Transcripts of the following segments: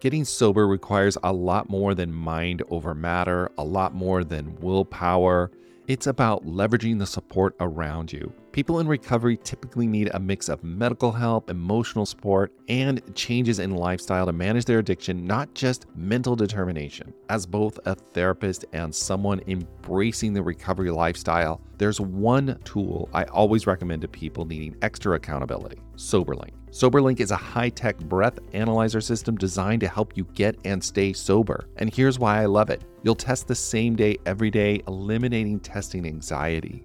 Getting sober requires a lot more than mind over matter, a lot more than willpower. It's about leveraging the support around you. People in recovery typically need a mix of medical help, emotional support, and changes in lifestyle to manage their addiction, not just mental determination. As both a therapist and someone embracing the recovery lifestyle, there's one tool I always recommend to people needing extra accountability SoberLink. SoberLink is a high tech breath analyzer system designed to help you get and stay sober. And here's why I love it you'll test the same day every day, eliminating testing anxiety.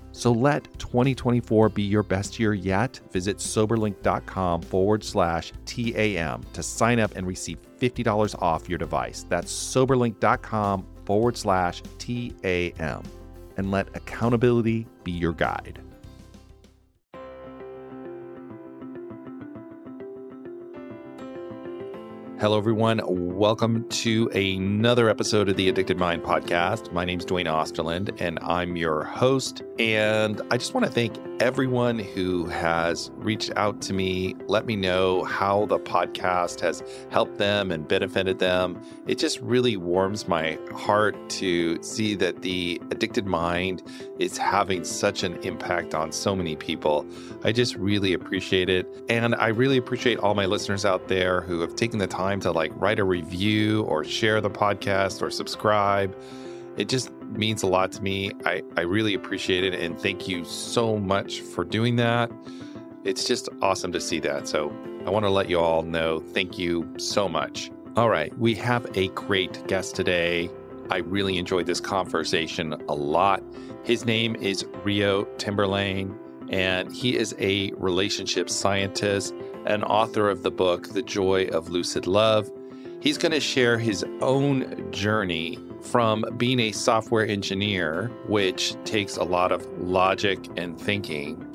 So let 2024 be your best year yet. Visit soberlink.com forward slash TAM to sign up and receive $50 off your device. That's soberlink.com forward slash TAM. And let accountability be your guide. Hello, everyone. Welcome to another episode of the Addicted Mind podcast. My name is Duane Osterlind, and I'm your host. And I just want to thank everyone who has reached out to me, let me know how the podcast has helped them and benefited them. It just really warms my heart to see that the addicted mind is having such an impact on so many people. I just really appreciate it. And I really appreciate all my listeners out there who have taken the time to like write a review or share the podcast or subscribe. It just means a lot to me. I, I really appreciate it. And thank you so much for doing that. It's just awesome to see that. So I want to let you all know thank you so much. All right. We have a great guest today. I really enjoyed this conversation a lot. His name is Rio Timberlane, and he is a relationship scientist and author of the book, The Joy of Lucid Love. He's going to share his own journey from being a software engineer, which takes a lot of logic and thinking,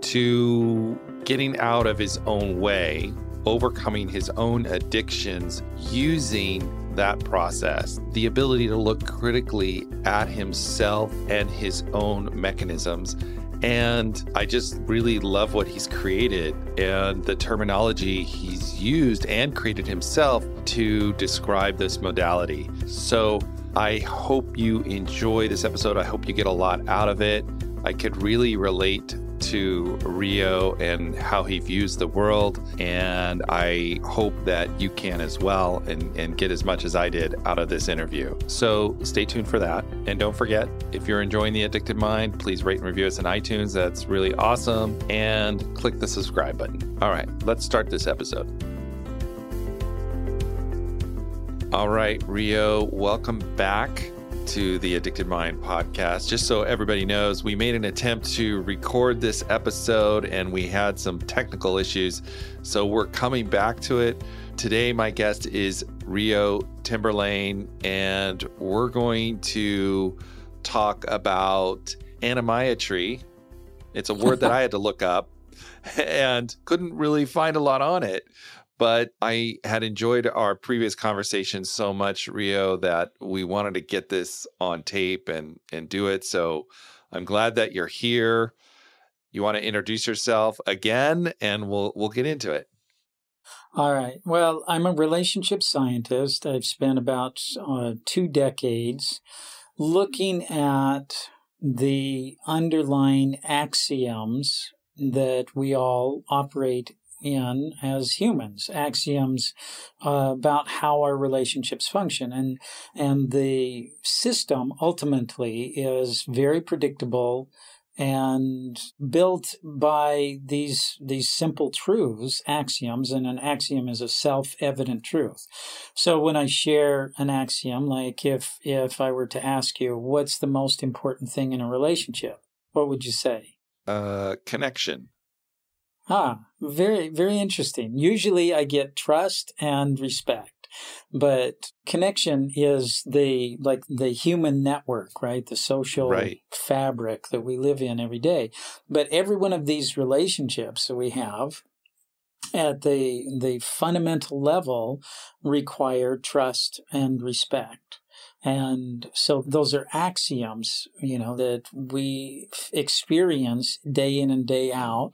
to getting out of his own way, overcoming his own addictions using that process, the ability to look critically at himself and his own mechanisms. And I just really love what he's created and the terminology he's used and created himself to describe this modality. So I hope you enjoy this episode. I hope you get a lot out of it. I could really relate to Rio and how he views the world. And I hope that you can as well and, and get as much as I did out of this interview. So stay tuned for that. And don't forget, if you're enjoying The Addicted Mind, please rate and review us on iTunes. That's really awesome. And click the subscribe button. All right, let's start this episode. All right, Rio, welcome back to the Addicted Mind podcast. Just so everybody knows, we made an attempt to record this episode and we had some technical issues. So we're coming back to it. Today, my guest is Rio Timberlane, and we're going to talk about animiatry. It's a word that I had to look up and couldn't really find a lot on it. But I had enjoyed our previous conversation so much, Rio, that we wanted to get this on tape and and do it. So I'm glad that you're here. You want to introduce yourself again, and we'll we'll get into it. All right. Well, I'm a relationship scientist. I've spent about uh, two decades looking at the underlying axioms that we all operate in as humans axioms uh, about how our relationships function. And and the system ultimately is very predictable and built by these these simple truths axioms and an axiom is a self-evident truth. So when i share an axiom like if if i were to ask you what's the most important thing in a relationship? What would you say? Uh connection Ah, very, very interesting. Usually I get trust and respect. But connection is the like the human network, right? The social Right. fabric that we live in every day. But every one of these relationships that we have at the the fundamental level require trust and respect. And so those are axioms, you know, that we experience day in and day out.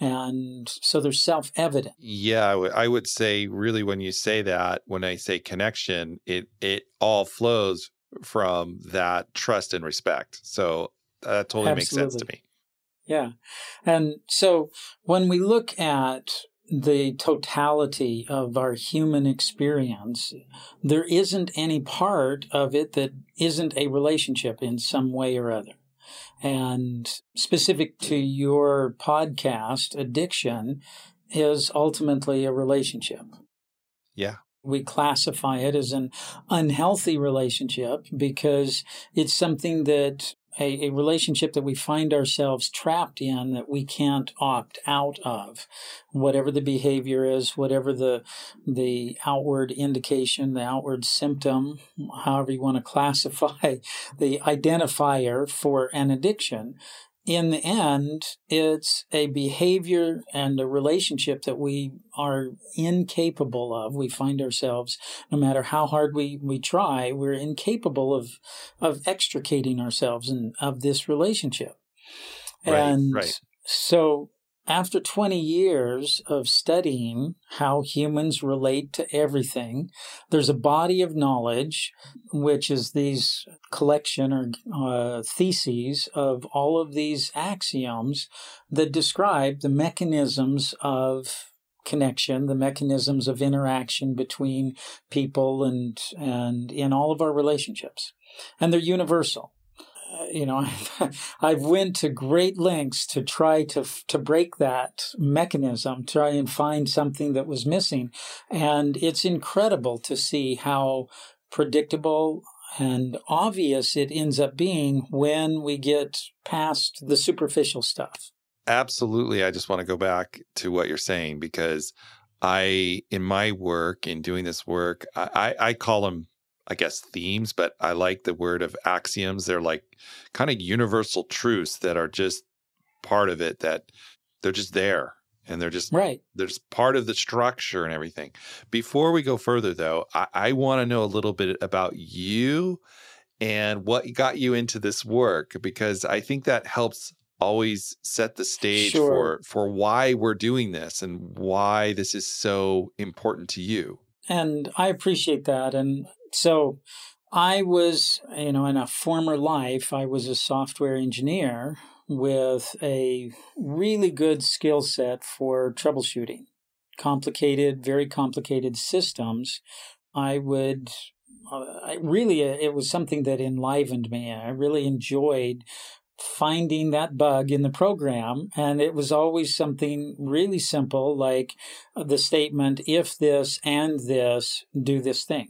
And so they're self evident. Yeah, I would- I would say really when you say that, when I say connection, it it all flows from that trust and respect. So that totally makes sense to me. Yeah. And so when we look at the totality of our human experience, there isn't any part of it that isn't a relationship in some way or other. And specific to your podcast, addiction is ultimately a relationship. Yeah. We classify it as an unhealthy relationship because it's something that a, a relationship that we find ourselves trapped in that we can't opt out of. Whatever the behavior is, whatever the the outward indication, the outward symptom, however you want to classify the identifier for an addiction, in the end, it's a behavior and a relationship that we are incapable of. We find ourselves, no matter how hard we, we try, we're incapable of of extricating ourselves in, of this relationship. Right, and right. so after 20 years of studying how humans relate to everything, there's a body of knowledge, which is these collection or uh, theses of all of these axioms that describe the mechanisms of connection, the mechanisms of interaction between people and and in all of our relationships, and they're universal you know, I've went to great lengths to try to to break that mechanism, try and find something that was missing, and it's incredible to see how predictable and obvious it ends up being when we get past the superficial stuff. Absolutely. I just want to go back to what you're saying because I, in my work, in doing this work, I, I, I call them, I guess, themes, but I like the word of axioms. They're like kind of universal truths that are just part of it, that they're just there and they're just Right. they're just part of the structure and everything. Before we go further, though, I, I want to know a little bit about you and what got you into this work because I think that helps always set the stage Sure. for for why we're doing this and why this is so important to you. And I appreciate that. And so I was, you know, in a former life, I was a software engineer with a really good skill set for troubleshooting complicated, very complicated systems. I would. Uh, I really, it was something that enlivened me. I really enjoyed finding that bug in the program. And it was always something really simple like the statement, if this and this, do this thing.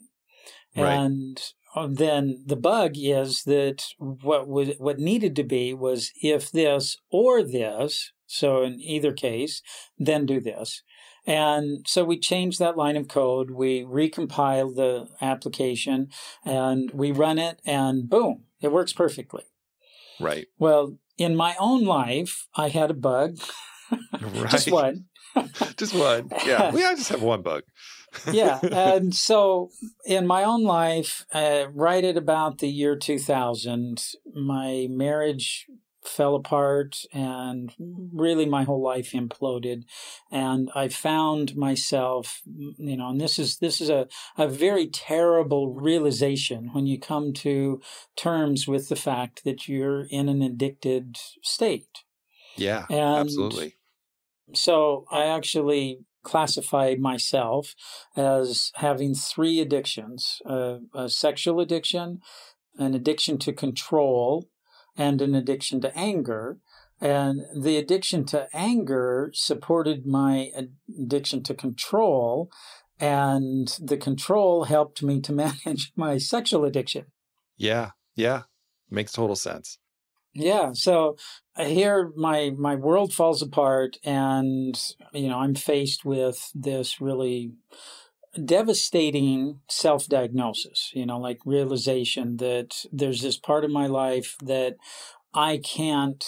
Right. And uh, then the bug is that what was what needed to be was if this or this. So in either case, then do this. And so we changed that line of code. We recompiled the application and we run it and boom, it works perfectly. Right. Well, in my own life, I had a bug, Right. just one. just one. Yeah. We I just have one bug. Yeah. And so in my own life, uh, right at about the year 2000, my marriage fell apart and really my whole life imploded and i found myself you know and this is this is a, a very terrible realization when you come to terms with the fact that you're in an addicted state Yeah. and absolutely. so I actually classify myself as having three addictions uh, a sexual addiction, an addiction to control, and an addiction to anger. And the addiction to anger supported my addiction to control, and the control helped me to manage my sexual addiction. Yeah. Yeah. Makes total sense. Yeah, so here my my world falls apart, and you know I'm faced with this really devastating self diagnosis, you know, like realization that there's this part of my life that I can't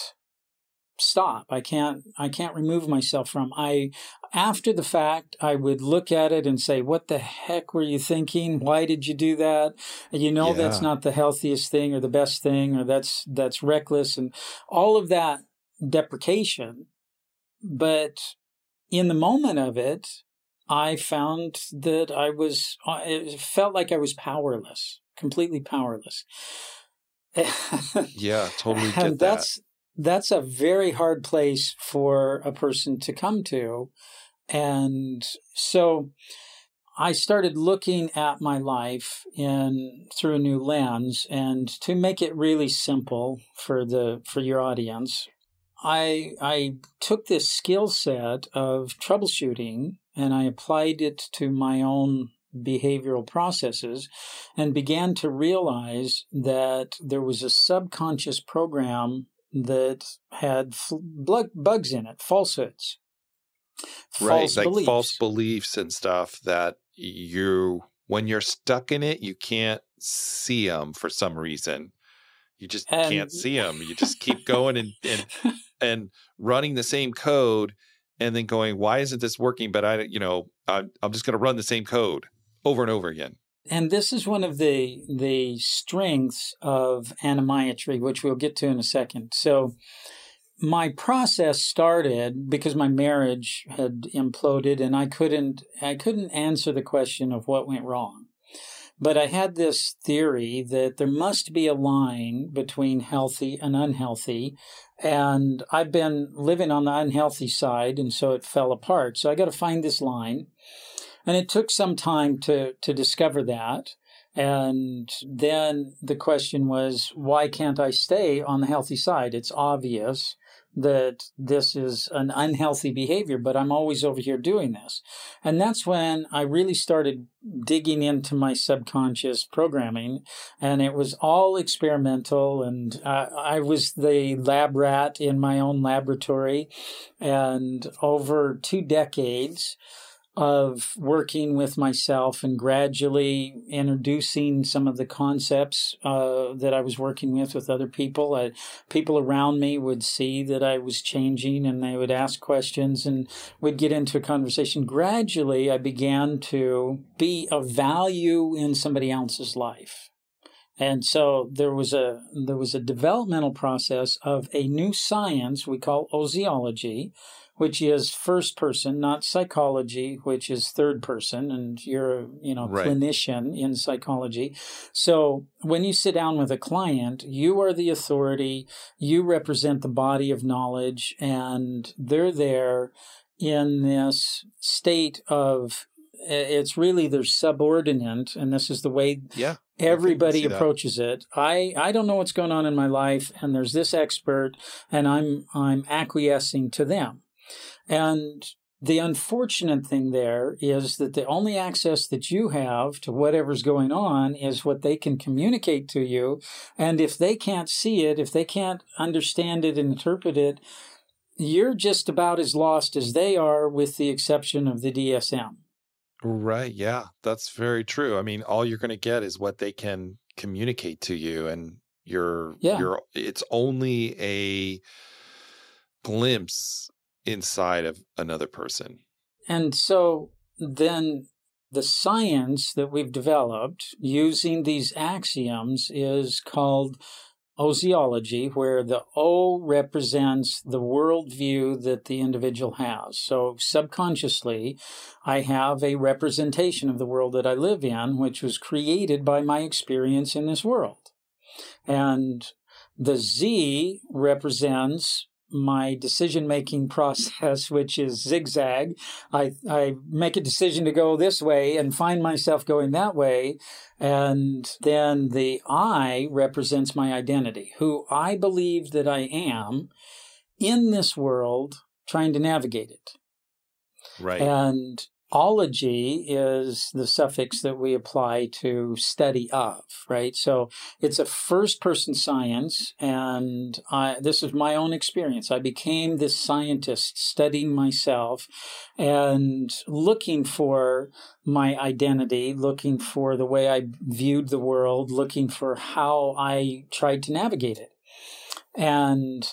stop. I can't I can't remove myself from. I after the fact I would look at it and say, What the heck were you thinking? Why did you do that? You know yeah. that's not the healthiest thing or the best thing or that's that's reckless and all of that deprecation. But in the moment of it, I found that I was, it felt like I was powerless, completely powerless. yeah, totally get and that's, that. That's a very hard place for a person to come to. And so I started looking at my life in through a new lens and to make it really simple for the for your audience, I I took this skill set of troubleshooting and I applied it to my own behavioral processes and began to realize that there was a subconscious program that had bugs in it, falsehoods. False right, like beliefs. false beliefs and stuff that you, when you're stuck in it, you can't see them for some reason. You just and, can't see them. You just keep going and, and and running the same code and then going, why isn't this working? But I, you know, I, I'm just going to run the same code over and over again. And this is one of the the strengths of animiatry, which we'll get to in a second. So my process started because my marriage had imploded and I couldn't I couldn't answer the question of what went wrong. But I had this theory that there must be a line between healthy and unhealthy. And I've been living on the unhealthy side, and so it fell apart. So I got to find this line. And it took some time to, to discover that. And then the question was, why can't I stay on the healthy side? It's obvious that this is an unhealthy behavior, but I'm always over here doing this. And that's when I really started digging into my subconscious programming, and it was all experimental. And uh, I was the lab rat in my own laboratory. And over two decades, of working with myself and gradually introducing some of the concepts uh, that I was working with with other people. I, people around me would see that I was changing and they would ask questions and we'd get into a conversation. Gradually, I began to be of value in somebody else's life. And so there was a there was a developmental process of a new science we call oziology, which is first person, not psychology, which is third person, and you're a you know right. clinician in psychology. So when you sit down with a client, you are the authority. You represent the body of knowledge, and they're there in this state of it's really their subordinate and this is the way yeah everybody approaches it i i don't know what's going on in my life and there's this expert and i'm i'm acquiescing to them and the unfortunate thing there is that the only access that you have to whatever's going on is what they can communicate to you. And if they can't see it, if they can't understand it and interpret it, you're just about as lost as they are, with the exception of the DSM. Right. Yeah, that's very true. I mean, all you're going to get is what they can communicate to you, and you're, yeah. you're, it's only a glimpse inside of another person. And so then the science that we've developed using these axioms is called oziology, where the O represents the worldview that the individual has. So subconsciously, I have a representation of the world that I live in, which was created by my experience in this world. And the Z represents my decision making process, which is zigzag. I, I make a decision to go this way and find myself going that way. And then the I represents my identity, who I believe that I am in this world trying to navigate it. Right. And ology is the suffix that we apply to study of, right? So it's a first person science, and I, this is my own experience. I became this scientist studying myself and looking for my identity, looking for the way I viewed the world, looking for how I tried to navigate it. And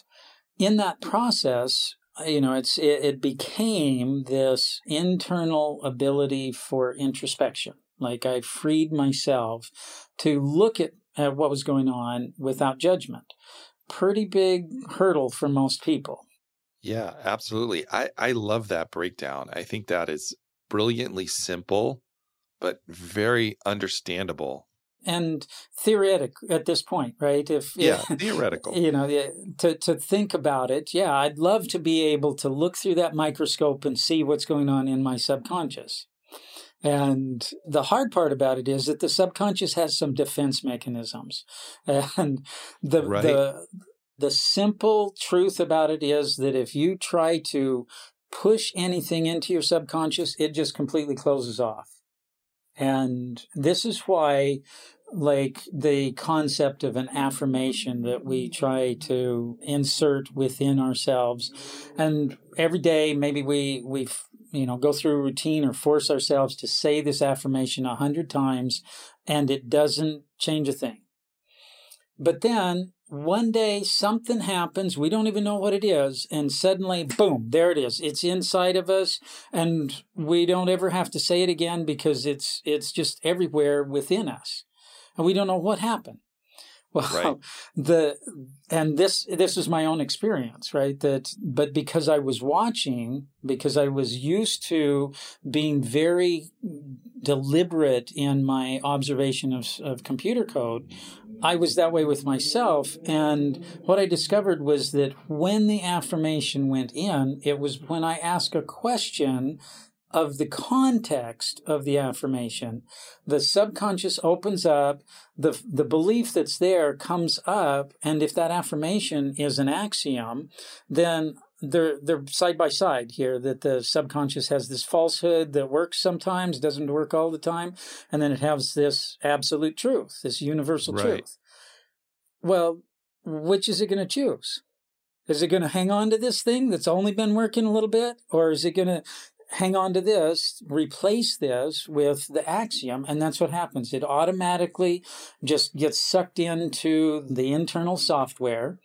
in that process, Uh, you know, it's it, it became this internal ability for introspection. Like I freed myself to look at, at what was going on without judgment. Pretty big hurdle for most people. Yeah, absolutely. I, I love that breakdown. I think that is brilliantly simple, but very understandable and theoretic at this point, right? If yeah, theoretical. You know, to to think about it, yeah, I'd love to be able to look through that microscope and see what's going on in my subconscious. And the hard part about it is that the subconscious has some defense mechanisms, and the right. the the simple truth about it is that if you try to push anything into your subconscious, it just completely closes off. And this is why, like, the concept of an affirmation that we try to insert within ourselves. And every day, maybe we, we, you know, go through a routine or force ourselves to say this affirmation a hundred times, and it doesn't change a thing. But then one day something happens we don't even know what it is and suddenly boom there it is it's inside of us and we don't ever have to say it again because it's it's just everywhere within us and we don't know what happened well right. the and this this is my own experience right that but because i was watching because i was used to being very deliberate in my observation of, of computer code I was that way with myself. And what I discovered was that when the affirmation went in, it was when I asked a question of the context of the affirmation. The subconscious opens up, the, the belief that's there comes up, and if that affirmation is an axiom, then they're they're side by side here that the subconscious has this falsehood that works sometimes doesn't work all the time and then it has this absolute truth this universal right. truth. Well which is it going to choose? Is it going to hang on to this thing that's only been working a little bit or is it going to hang on to this replace this with the axiom and that's what happens. It automatically just gets sucked into the internal software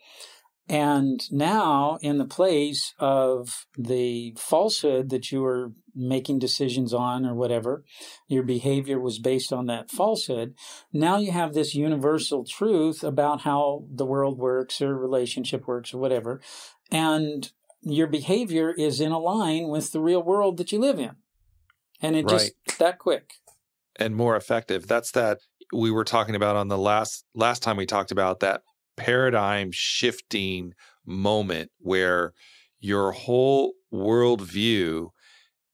and now, in the place of the falsehood that you were making decisions on or whatever, your behavior was based on that falsehood. Now you have this universal truth about how the world works or relationship works or whatever. And your behavior is in a line with the real world that you live in. And it right. just that quick. And more effective. That's that we were talking about on the last last time we talked about that paradigm shifting moment where your whole worldview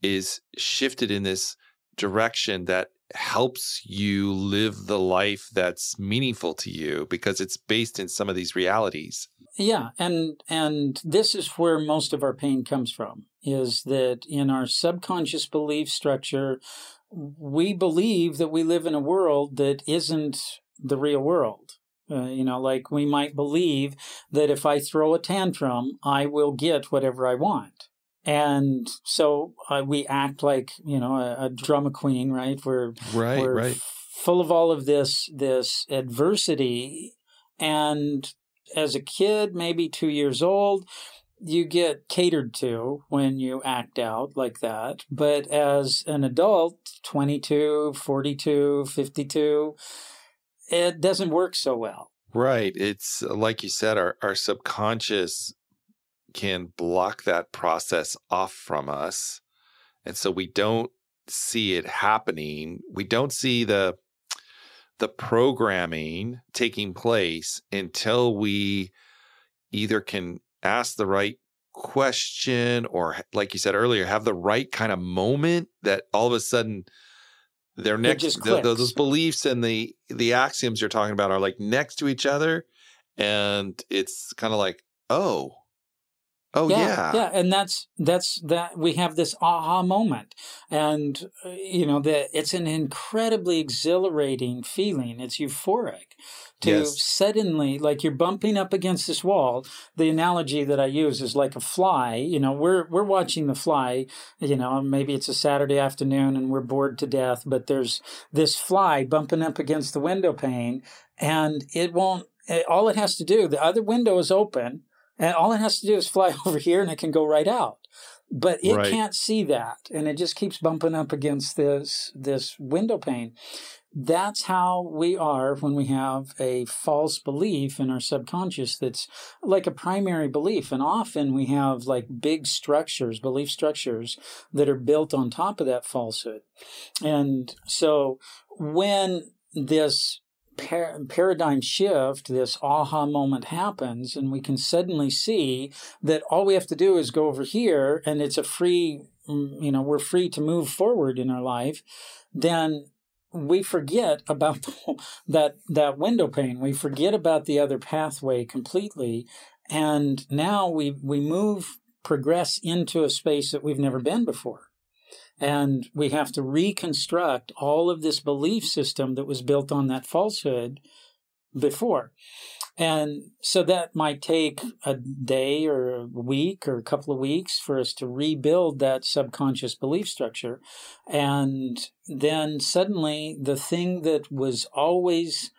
is shifted in this direction that helps you live the life that's meaningful to you because it's based in some of these realities. Yeah, and and this is where most of our pain comes from is that in our subconscious belief structure we believe that we live in a world that isn't the real world. Uh, you know, like we might believe that if I throw a tantrum, I will get whatever I want. And so uh, we act like, you know, a, a drama queen, right? We're, right, we're right. full of all of this, this adversity. And as a kid, maybe two years old, you get catered to when you act out like that. But as an adult, 22, 42, 52, it doesn't work so well. Right. It's uh, like you said, our, our subconscious can block that process off from us. And so we don't see it happening. We don't see the the programming taking place until we either can ask the right question or like you said earlier have the right kind of moment that all of a sudden they're next. The, those beliefs and the the axioms you're talking about are like next to each other, and it's kind of like, oh, Oh yeah, yeah. yeah, and that's that's that we have this aha moment, and uh, you know that it's an incredibly exhilarating feeling. It's euphoric to Yes. suddenly like you're bumping up against this wall. The analogy that I use is like a fly. You know, we're we're watching the fly. You know, maybe it's a Saturday afternoon and we're bored to death, but there's this fly bumping up against the window pane, and it won't. it- All it has to do, the other window is open and all it has to do is fly over here and it can go right out. But it Right. can't see that and it just keeps bumping up against this this window pane. That's how we are when we have a false belief in our subconscious that's like a primary belief. And often we have like big structures belief structures that are built on top of that falsehood. And so when this par- paradigm shift, this aha moment happens, and we can suddenly see that all we have to do is go over here, and it's a free, mm, you know, we're free to move forward in our life. Then we forget about the, that that window pane. We forget about the other pathway completely, and now we we move progress into a space that we've never been before. And we have to reconstruct all of this belief system that was built on that falsehood before. And so that might take a day or a week or a couple of weeks for us to rebuild that subconscious belief structure. And then suddenly the thing that was always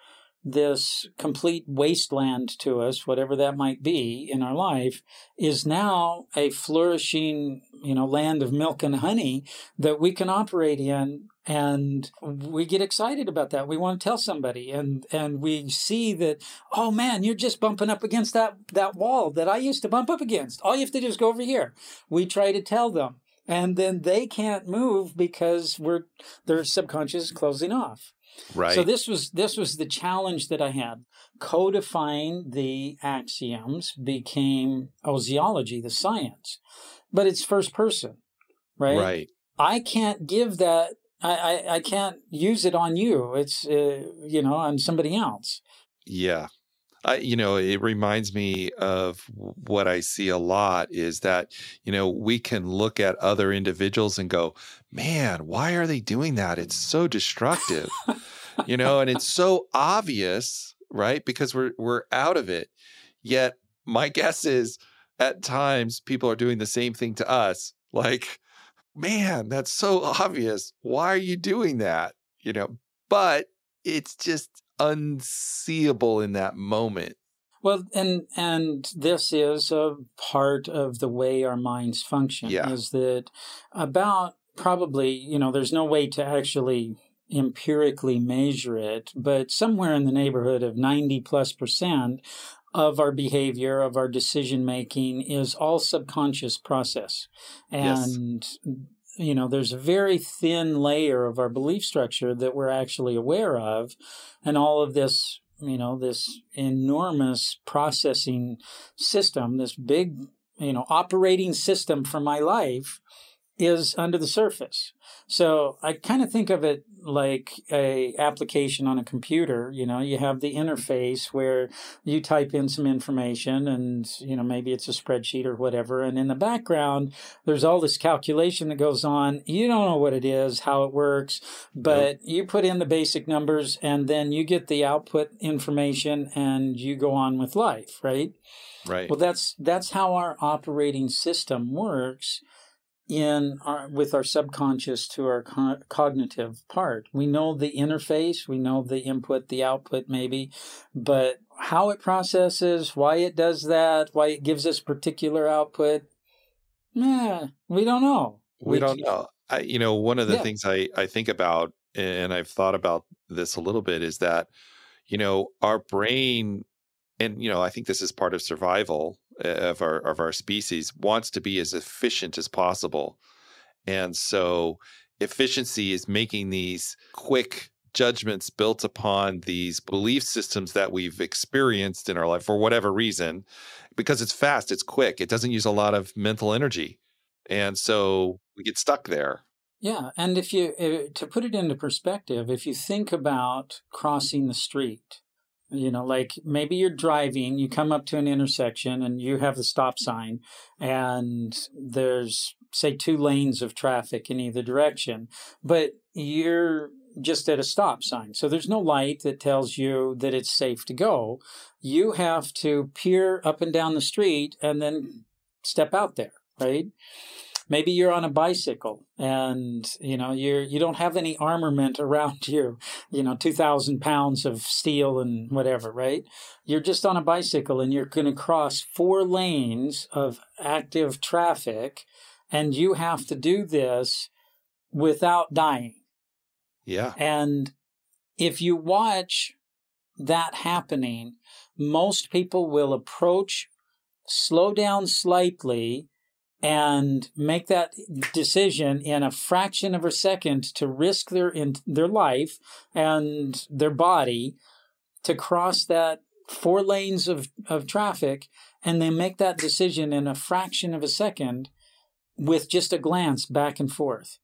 this complete wasteland to us, whatever that might be in our life, is now a flourishing, you know, land of milk and honey that we can operate in and we get excited about that. We want to tell somebody and and we see that, oh man, you're just bumping up against that that wall that I used to bump up against. All you have to do is go over here. We try to tell them. And then they can't move because we're their subconscious closing off. Right. So this was this was the challenge that I had. Codifying the axioms became oziology, the science, but it's first person, right? right. I can't give that. I, I, I can't use it on you. It's uh, you know on somebody else. Yeah. You know, it reminds me of what I see a lot is that, you know, we can look at other individuals and go, man, why are they doing that? It's so destructive, you know, and it's so obvious, right? Because we're, we're out of it. Yet my guess is at times people are doing the same thing to us. Like, man, that's so obvious. Why are you doing that? You know, but it's just unseeable in that moment. Well, and and this is a part of the way our minds function. Yeah. Is that about probably you know there's no way to actually empirically measure it, but somewhere in the neighborhood of ninety plus percent of our behavior, of our decision making, is all subconscious process, Yes. You know there's a very thin layer of our belief structure that we're actually aware of, and all of this you know this enormous processing system this big you know operating system for my life is under the surface. So i kind of think of it like a application on a computer you know you have the interface where you type in some information and you know maybe it's a spreadsheet or whatever and in the background there's all this calculation that goes on. You don't know what it is how it works but you put in the basic numbers and then you get the output information and you go on with life right? Right. well that's that's how our operating system works in our with our subconscious to our co- cognitive part we know the interface we know the input the output maybe but how it processes why it does that why it gives us particular output nah, we don't know we don't know. I, you know, one of the Yeah. things I, I think about, and I've thought about this a little bit, is that, you know, our brain, and you know, I think this is part of survival of our of our species, wants to be as efficient as possible, and so efficiency is making these quick judgments built upon these belief systems that we've experienced in our life for whatever reason because it's fast it's quick it doesn't use a lot of mental energy. And so we get stuck there. Yeah, and if you uh, to put it into perspective, if you think about crossing the street, You know, like maybe you're driving, you come up to an intersection and you have the stop sign, and there's, say, two lanes of traffic in either direction, but you're just at a stop sign. So there's no light that tells you that it's safe to go. You have to peer up and down the street and then step out there, right? Maybe you're on a bicycle and you know you're you don't have any armament around you you know 2000 pounds of steel and whatever right? You're just on a bicycle and you're going to cross four lanes of active traffic and you have to do this without dying. Yeah. And if you watch that happening most people will approach slow down slightly and make that decision in a fraction of a second to risk their in their life and their body to cross that four lanes of, of traffic and they make that decision in a fraction of a second with just a glance back and forth.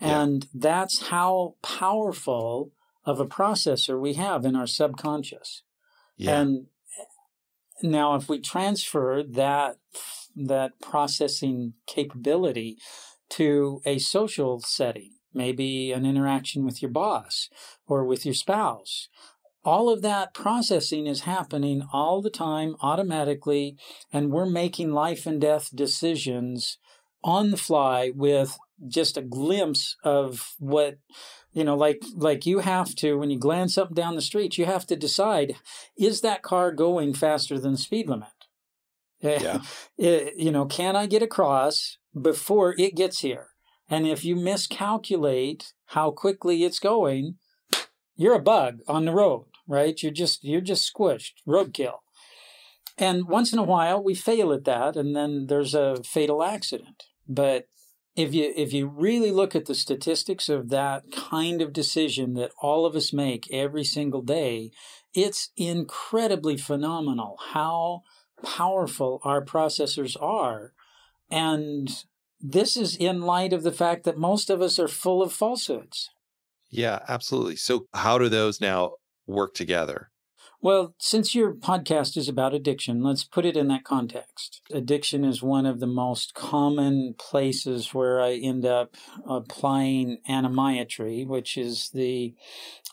Yeah. And that's how powerful of a processor we have in our subconscious. Yeah. And now if we transfer that that processing capability to a social setting, maybe an interaction with your boss or with your spouse. All of that processing is happening all the time automatically, and we're making life and death decisions on the fly with just a glimpse of what you know like like you have to when you glance up down the street you have to decide is that car going faster than the speed limit yeah. It, you know, can I get across before it gets here? And if you miscalculate how quickly it's going, you're a bug on the road, right? You're just you're just squished, roadkill. And once in a while we fail at that and then there's a fatal accident. But if you if you really look at the statistics of that kind of decision that all of us make every single day, it's incredibly phenomenal how powerful our processors are. And this is in light of the fact that most of us are full of falsehoods. Yeah, absolutely. So, how do those now work together? Well, since your podcast is about addiction, let's put it in that context. Addiction is one of the most common places where I end up applying animiatry, which is the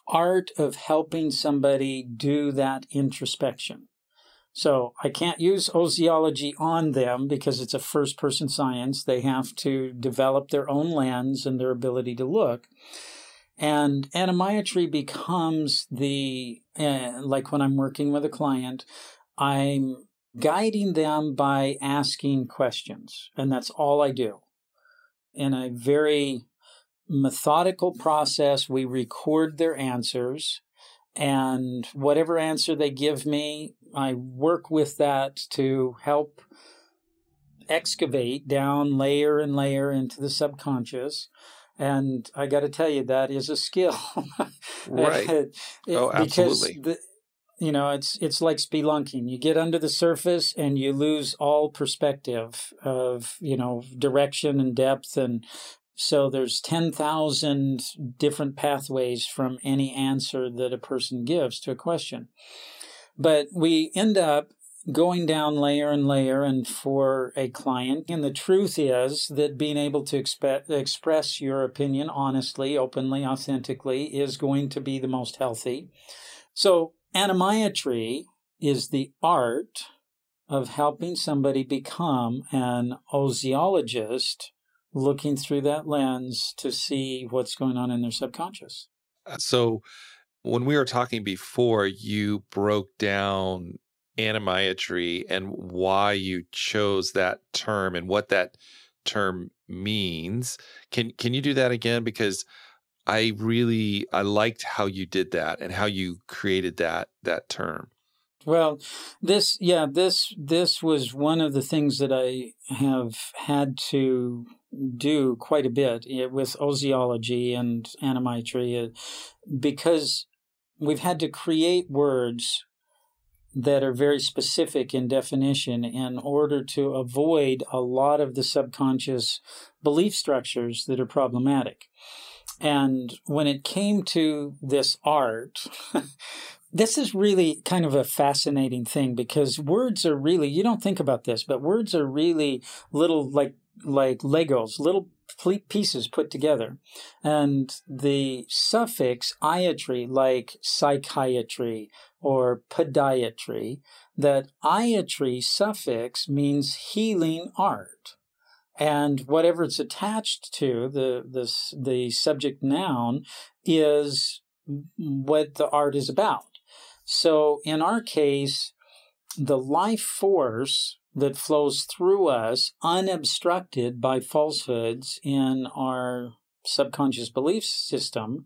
art of helping somebody do that introspection. So I can't use oziology on them because it's a first person science. They have to develop their own lens and their ability to look. And animiatry becomes the, uh, like when I'm working with a client, I'm guiding them by asking questions. And that's all I do. In a very methodical process, we record their answers. And whatever answer they give me, I work with that to help excavate down layer and layer into the subconscious. And I got to tell you, that is a skill. right. it, oh, absolutely. The, you know, it's it's like spelunking. You get under the surface and you lose all perspective of you know direction and depth, and so there's ten thousand different pathways from any answer that a person gives to a question. But we end up going down layer and layer and for a client and the truth is that being able to express your opinion honestly openly authentically is going to be the most healthy so animiatry is the art of helping somebody become an oziologist looking through that lens to see what's going on in their subconscious uh, so when we were talking before, you broke down animiatry and why you chose that term and what that term means. Can can you do that again? Because I really I liked how you did that and how you created that that term. Well, this yeah, this this was one of the things that I have had to do quite a bit with oziology and animiatry uh, because we've had to create words that are very specific in definition in order to avoid a lot of the subconscious belief structures that are problematic. And when it came to this art, this is really kind of a fascinating thing because words are really you don't think about this but words are really little like like legos little pieces put together. And the suffix iatry like psychiatry or podiatry that iatry suffix means healing art. And whatever it's attached to the the the subject noun is what the art is about so in our case, the life force that flows through us, unobstructed by falsehoods in our subconscious belief system,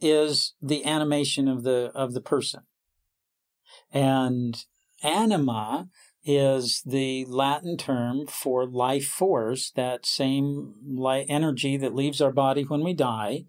is the animation of the of the person. And anima is the Latin term for life force, that same light energy that leaves our body when we die.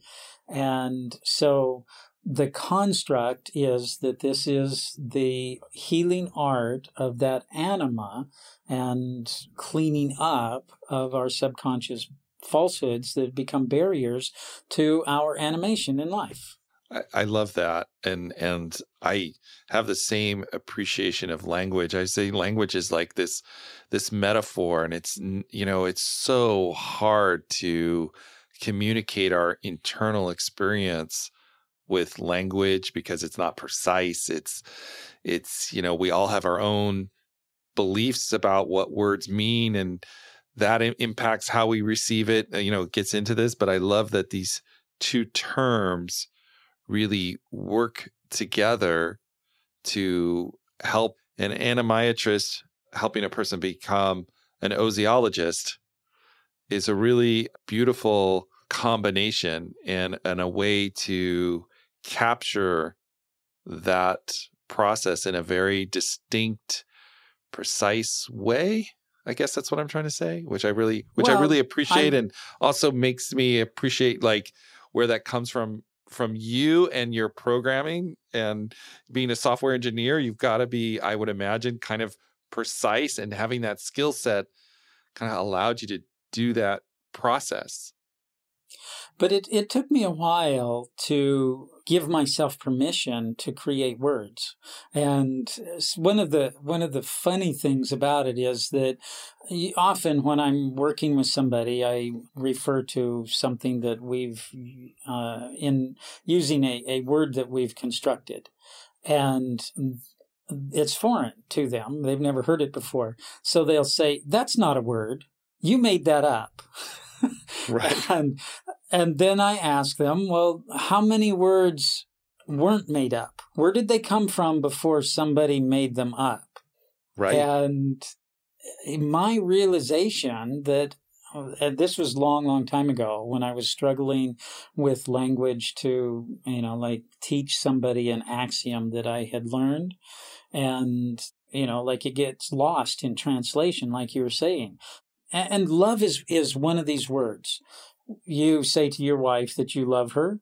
And so the construct is that this is the healing art of that anima and cleaning up of our subconscious falsehoods that become barriers to our animation in life. I, I love that, and and I have the same appreciation of language. I say language is like this this metaphor, and it's you know it's so hard to communicate our internal experience with language because it's not precise. It's it's you know we all have our own beliefs about what words mean and that impacts how we receive it uh, you know it gets into this but i love that these two terms really work together to help an animiatrist helping a person become an oziologist is a really beautiful combination and, and a way to capture that process in a very distinct, precise way. I guess that's what I'm trying to say, which I really, which well, I really appreciate, I'm, and also makes me appreciate like where that comes from from you and your programming and being a software engineer. You've got to be, I would imagine, kind of precise, and having that skill set kind of allowed you to do that process. But it, it took me a while to give myself permission to create words. And one of the one of the funny things about it is that often when I'm working with somebody, I refer to something that we've uh, in using a, a word that we've constructed, and it's foreign to them. They've never heard it before, so they'll say, "That's not a word. You made that up." right. and and then I ask them, well, how many words weren't made up? Where did they come from before somebody made them up? Right. And my realization that and this was long long time ago when i was struggling with language to you know like teach somebody an axiom that i had learned and you know like it gets lost in translation like you were saying and love is is one of these words you say to your wife that you love her?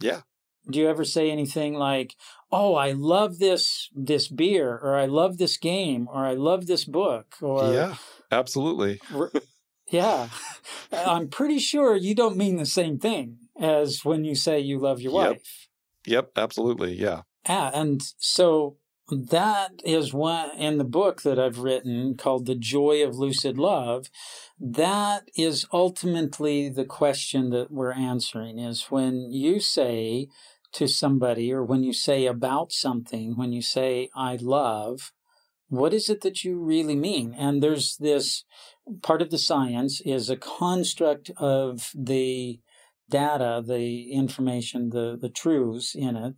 Yeah. Do you ever say anything like, "Oh, I love this this beer," or "I love this game," or "I love this book"? Or yeah, absolutely. yeah, I'm pretty sure you don't mean the same thing as when you say you love your yep. wife. Yep, absolutely. Yeah. Yeah, and so that is one in the book that I've written called The Joy of Lucid Love. That is ultimately the question that we're answering is when you say to somebody or when you say about something, when you say, I love, what is it that you really mean? And there's this part of the science is a construct of the data, the information, the, the truths in it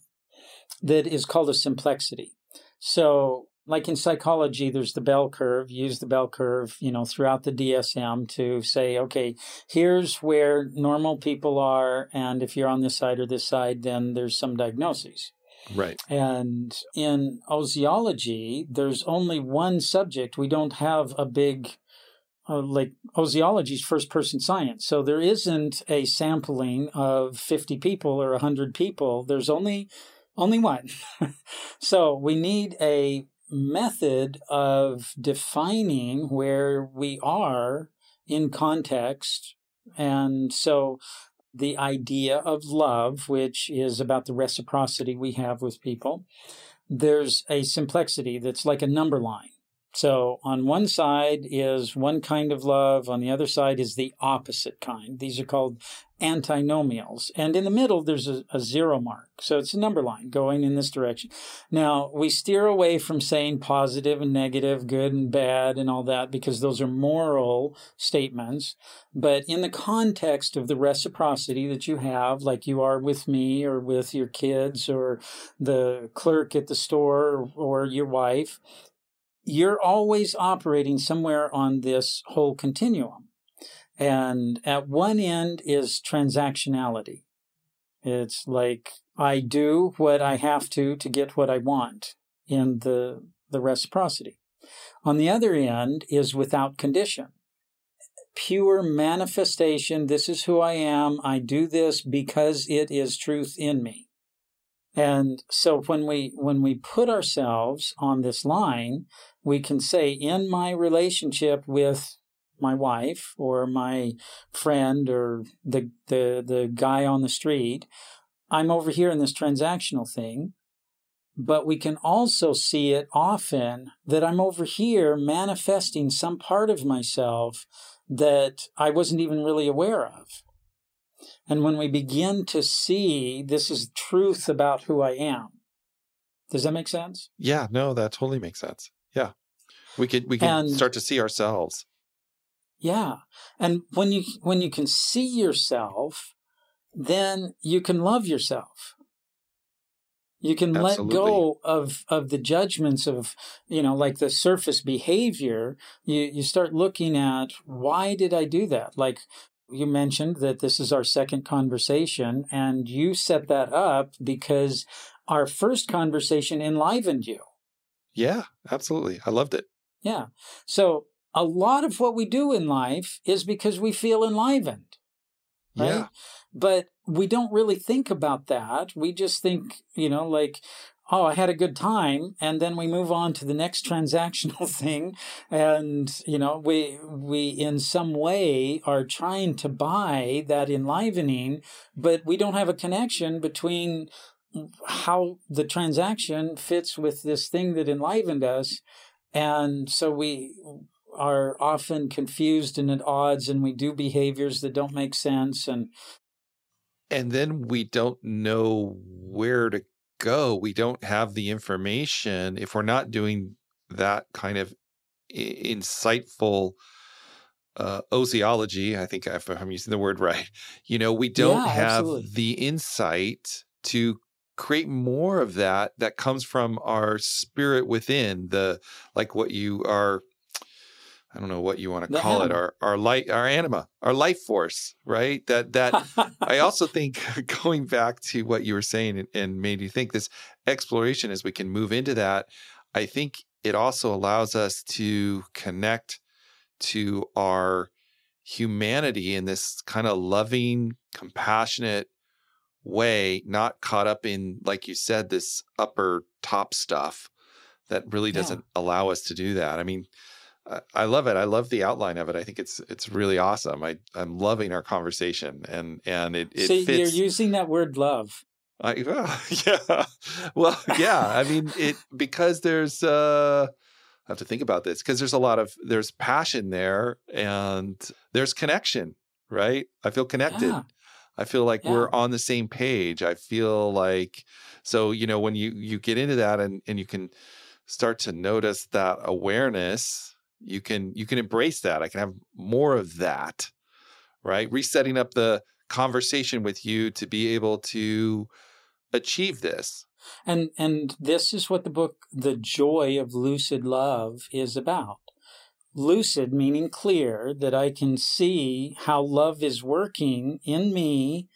that is called a simplexity. So, like in psychology, there's the bell curve. Use the bell curve, you know, throughout the DSM to say, okay, here's where normal people are, and if you're on this side or this side, then there's some diagnoses. Right. And in oziology, there's only one subject. We don't have a big uh, like oziology is first person science. So there isn't a sampling of 50 people or 100 people. There's only only one. so we need a method of defining where we are in context. And so the idea of love, which is about the reciprocity we have with people, there's a simplexity that's like a number line. So on one side is one kind of love, on the other side is the opposite kind. These are called antinomials. And in the middle, there's a, a, zero mark. So it's a number line going in this direction. Now, we steer away from saying positive and negative, good and bad, and all that, because those are moral statements. But in the context of the reciprocity that you have, like you are with me or with your kids or the clerk at the store or your wife, you're always operating somewhere on this whole continuum. And at one end is transactionality. It's like I do what I have to to get what I want in the, the reciprocity. On the other end is without condition. Pure manifestation. This is who I am. I do this because it is truth in me. And so when we when we put ourselves on this line, we can say in my relationship with my wife or my friend or the the the guy on the street, I'm over here in this transactional thing. But we can also see it often that I'm over here manifesting some part of myself that I wasn't even really aware of. And when we begin to see this is truth about who I am, does that make sense? Yeah, no, that totally makes sense. Yeah. We could we can and, start to see ourselves. Yeah. And when you when you can see yourself, then you can love yourself. You can Absolutely. let go of of the judgments of, you know, like the surface behavior. You you start looking at why did I do that? Like you mentioned that this is our second conversation, and you set that up because our first conversation enlivened you. Yeah, absolutely. I loved it. Yeah. So a lot of what we do in life is because we feel enlivened. Right? Yeah. But we don't really think about that. We just think, you know, like, oh, I had a good time, and then we move on to the next transactional thing, and you know, we we in some way are trying to buy that enlivening, but we don't have a connection between how the transaction fits with this thing that enlivened us, and so we are often confused and at odds, and we do behaviors that don't make sense, and and then we don't know where to go, we don't have the information if we're not doing that kind of insightful uh, oziology. I think if I'm using the word right, you know, we don't yeah, have absolutely. the insight to create more of that that comes from our spirit within the like what you are I don't know what you want to the call anima. it, our our light, our anima, our life force, right? That that I also think going back to what you were saying and, and made you think this exploration as we can move into that, I think it also allows us to connect to our humanity in this kind of loving, compassionate way, not caught up in, like you said, this upper top stuff that really doesn't yeah. allow us to do that. I mean, I love it. I love the outline of it. I think it's it's really awesome. I I'm loving our conversation and and it, it so fits. you're using that word love. I, well, yeah. Well, yeah. I mean it because there's uh I have to think about this because there's a lot of there's passion there and there's connection, right? I feel connected. Yeah. I feel like yeah. we're on the same page. I feel like so you know when you you get into that and and you can start to notice that awareness you can you can embrace that i can have more of that right? Resetting up the conversation with you to be able to achieve this. And and this is what the book the joy of lucid love is about. Lucid meaning clear that i can see how love is working in me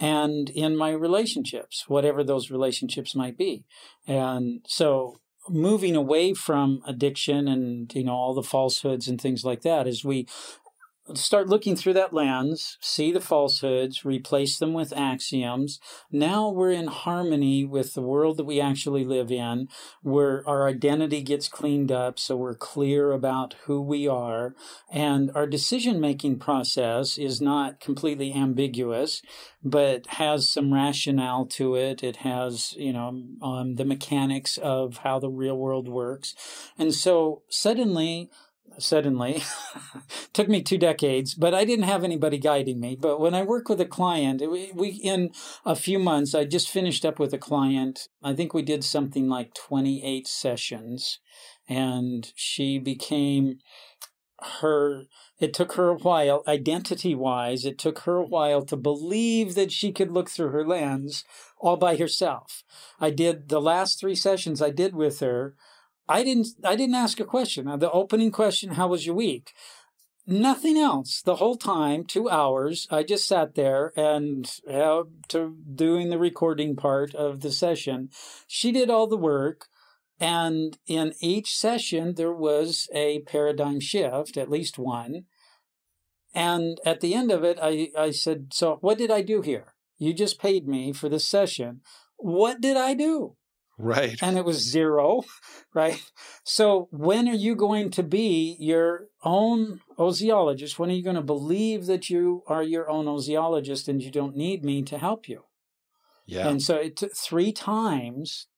and in my relationships whatever those relationships might be. And so moving away from addiction and you know all the falsehoods and things like that is we start looking through that lens, see the falsehoods, replace them with axioms. Now we're in harmony with the world that we actually live in, where our identity gets cleaned up so we're clear about who we are. And our decision making process is not completely ambiguous, but has some rationale to it. It has, you know, um, the mechanics of how the real world works. And so suddenly, suddenly. Took me two decades but i didn't have anybody guiding me. But when i work with a client we, we, in a few months i just finished up with a client. I think we did something like 28 sessions and she became her it took her a while identity wise it took her a while to believe that she could look through her lens all by herself. I did the last three sessions i did with her I didn't I didn't ask a question. The opening question, how was your week? Nothing else. The whole time, two hours, I just sat there and uh, to doing the recording part of the session. She did all the work. And in each session, there was a paradigm shift, at least one. And at the end of it, I, I said, So, what did I do here? You just paid me for this session. What did I do? Right. And it was zero, right? So when are you going to be your own oziologist? When are you going to believe that you are your own oziologist and you don't need me to help you? Yeah. And so it took three times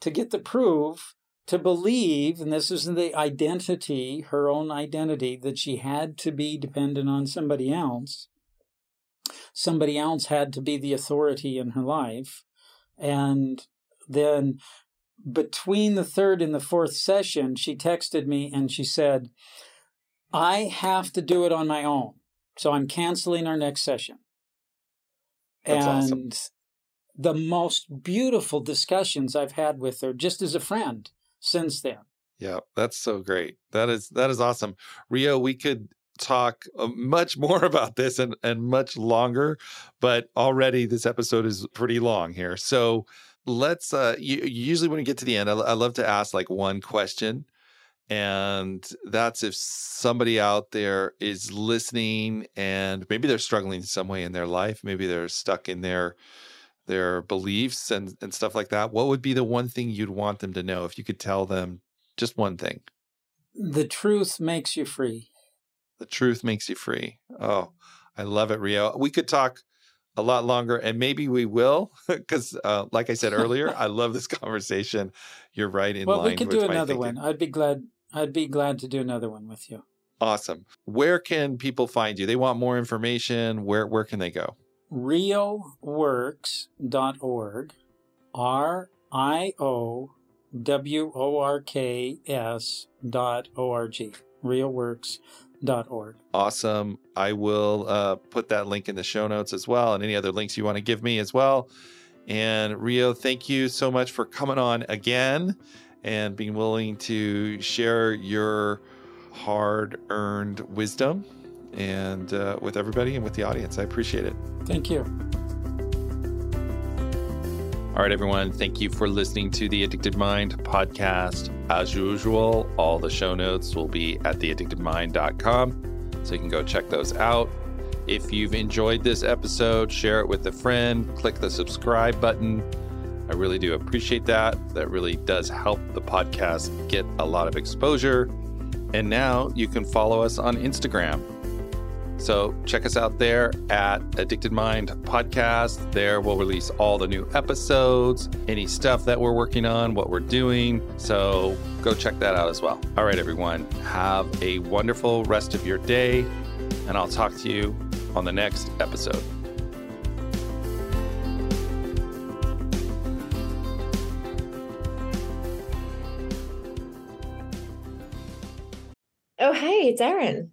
to get the proof to believe, and this is the identity, her own identity, that she had to be dependent on somebody else. Somebody else had to be the authority in her life. And then between the third and the fourth session, she texted me and she said, I have to do it on my own. So I'm canceling our next session. That's and awesome. the most beautiful discussions I've had with her just as a friend since then. Yeah, that's so great. That is that is awesome. Rio, we could talk uh, much more about this and and much longer, but already this episode is pretty long here. So let's uh you, usually when we get to the end. I, I love to ask like one question and that's if somebody out there is listening and maybe they're struggling in some way in their life maybe they're stuck in their their beliefs and and stuff like that what would be the one thing you'd want them to know if you could tell them just one thing? The truth makes you free. the truth makes you free. Oh i love it rio. We could talk a lot longer and maybe we will because uh, like i said earlier i love this conversation. You're right in well, line we could do another one. I'd be glad. I'd be glad to do another one with you. awesome. Where can people find you? They want more information. Where where can they go? Rioworks.org r i o w o r k s dot o r g rioworks.org awesome. I will uh, put that link in the show notes as well and any other links you want to give me as well. And rio thank you so much for coming on again and being willing to share your hard earned wisdom and uh, with everybody and with the audience. I appreciate it. Thank you All right, everyone. Thank you for listening to the Addicted Mind podcast. As usual, all the show notes will be at theaddictedmind.com, so you can go check those out. If you've enjoyed this episode, share it with a friend, click the subscribe button. I really do appreciate that. That really does help the podcast get a lot of exposure. And now you can follow us on Instagram. So check us out there at Addicted Mind Podcast. There we'll release all the new episodes, any stuff that we're working on, what we're doing. So go check that out as well. All right, everyone. Have a wonderful rest of your day, and I'll talk to you on the next episode. Oh, hey, it's Erin.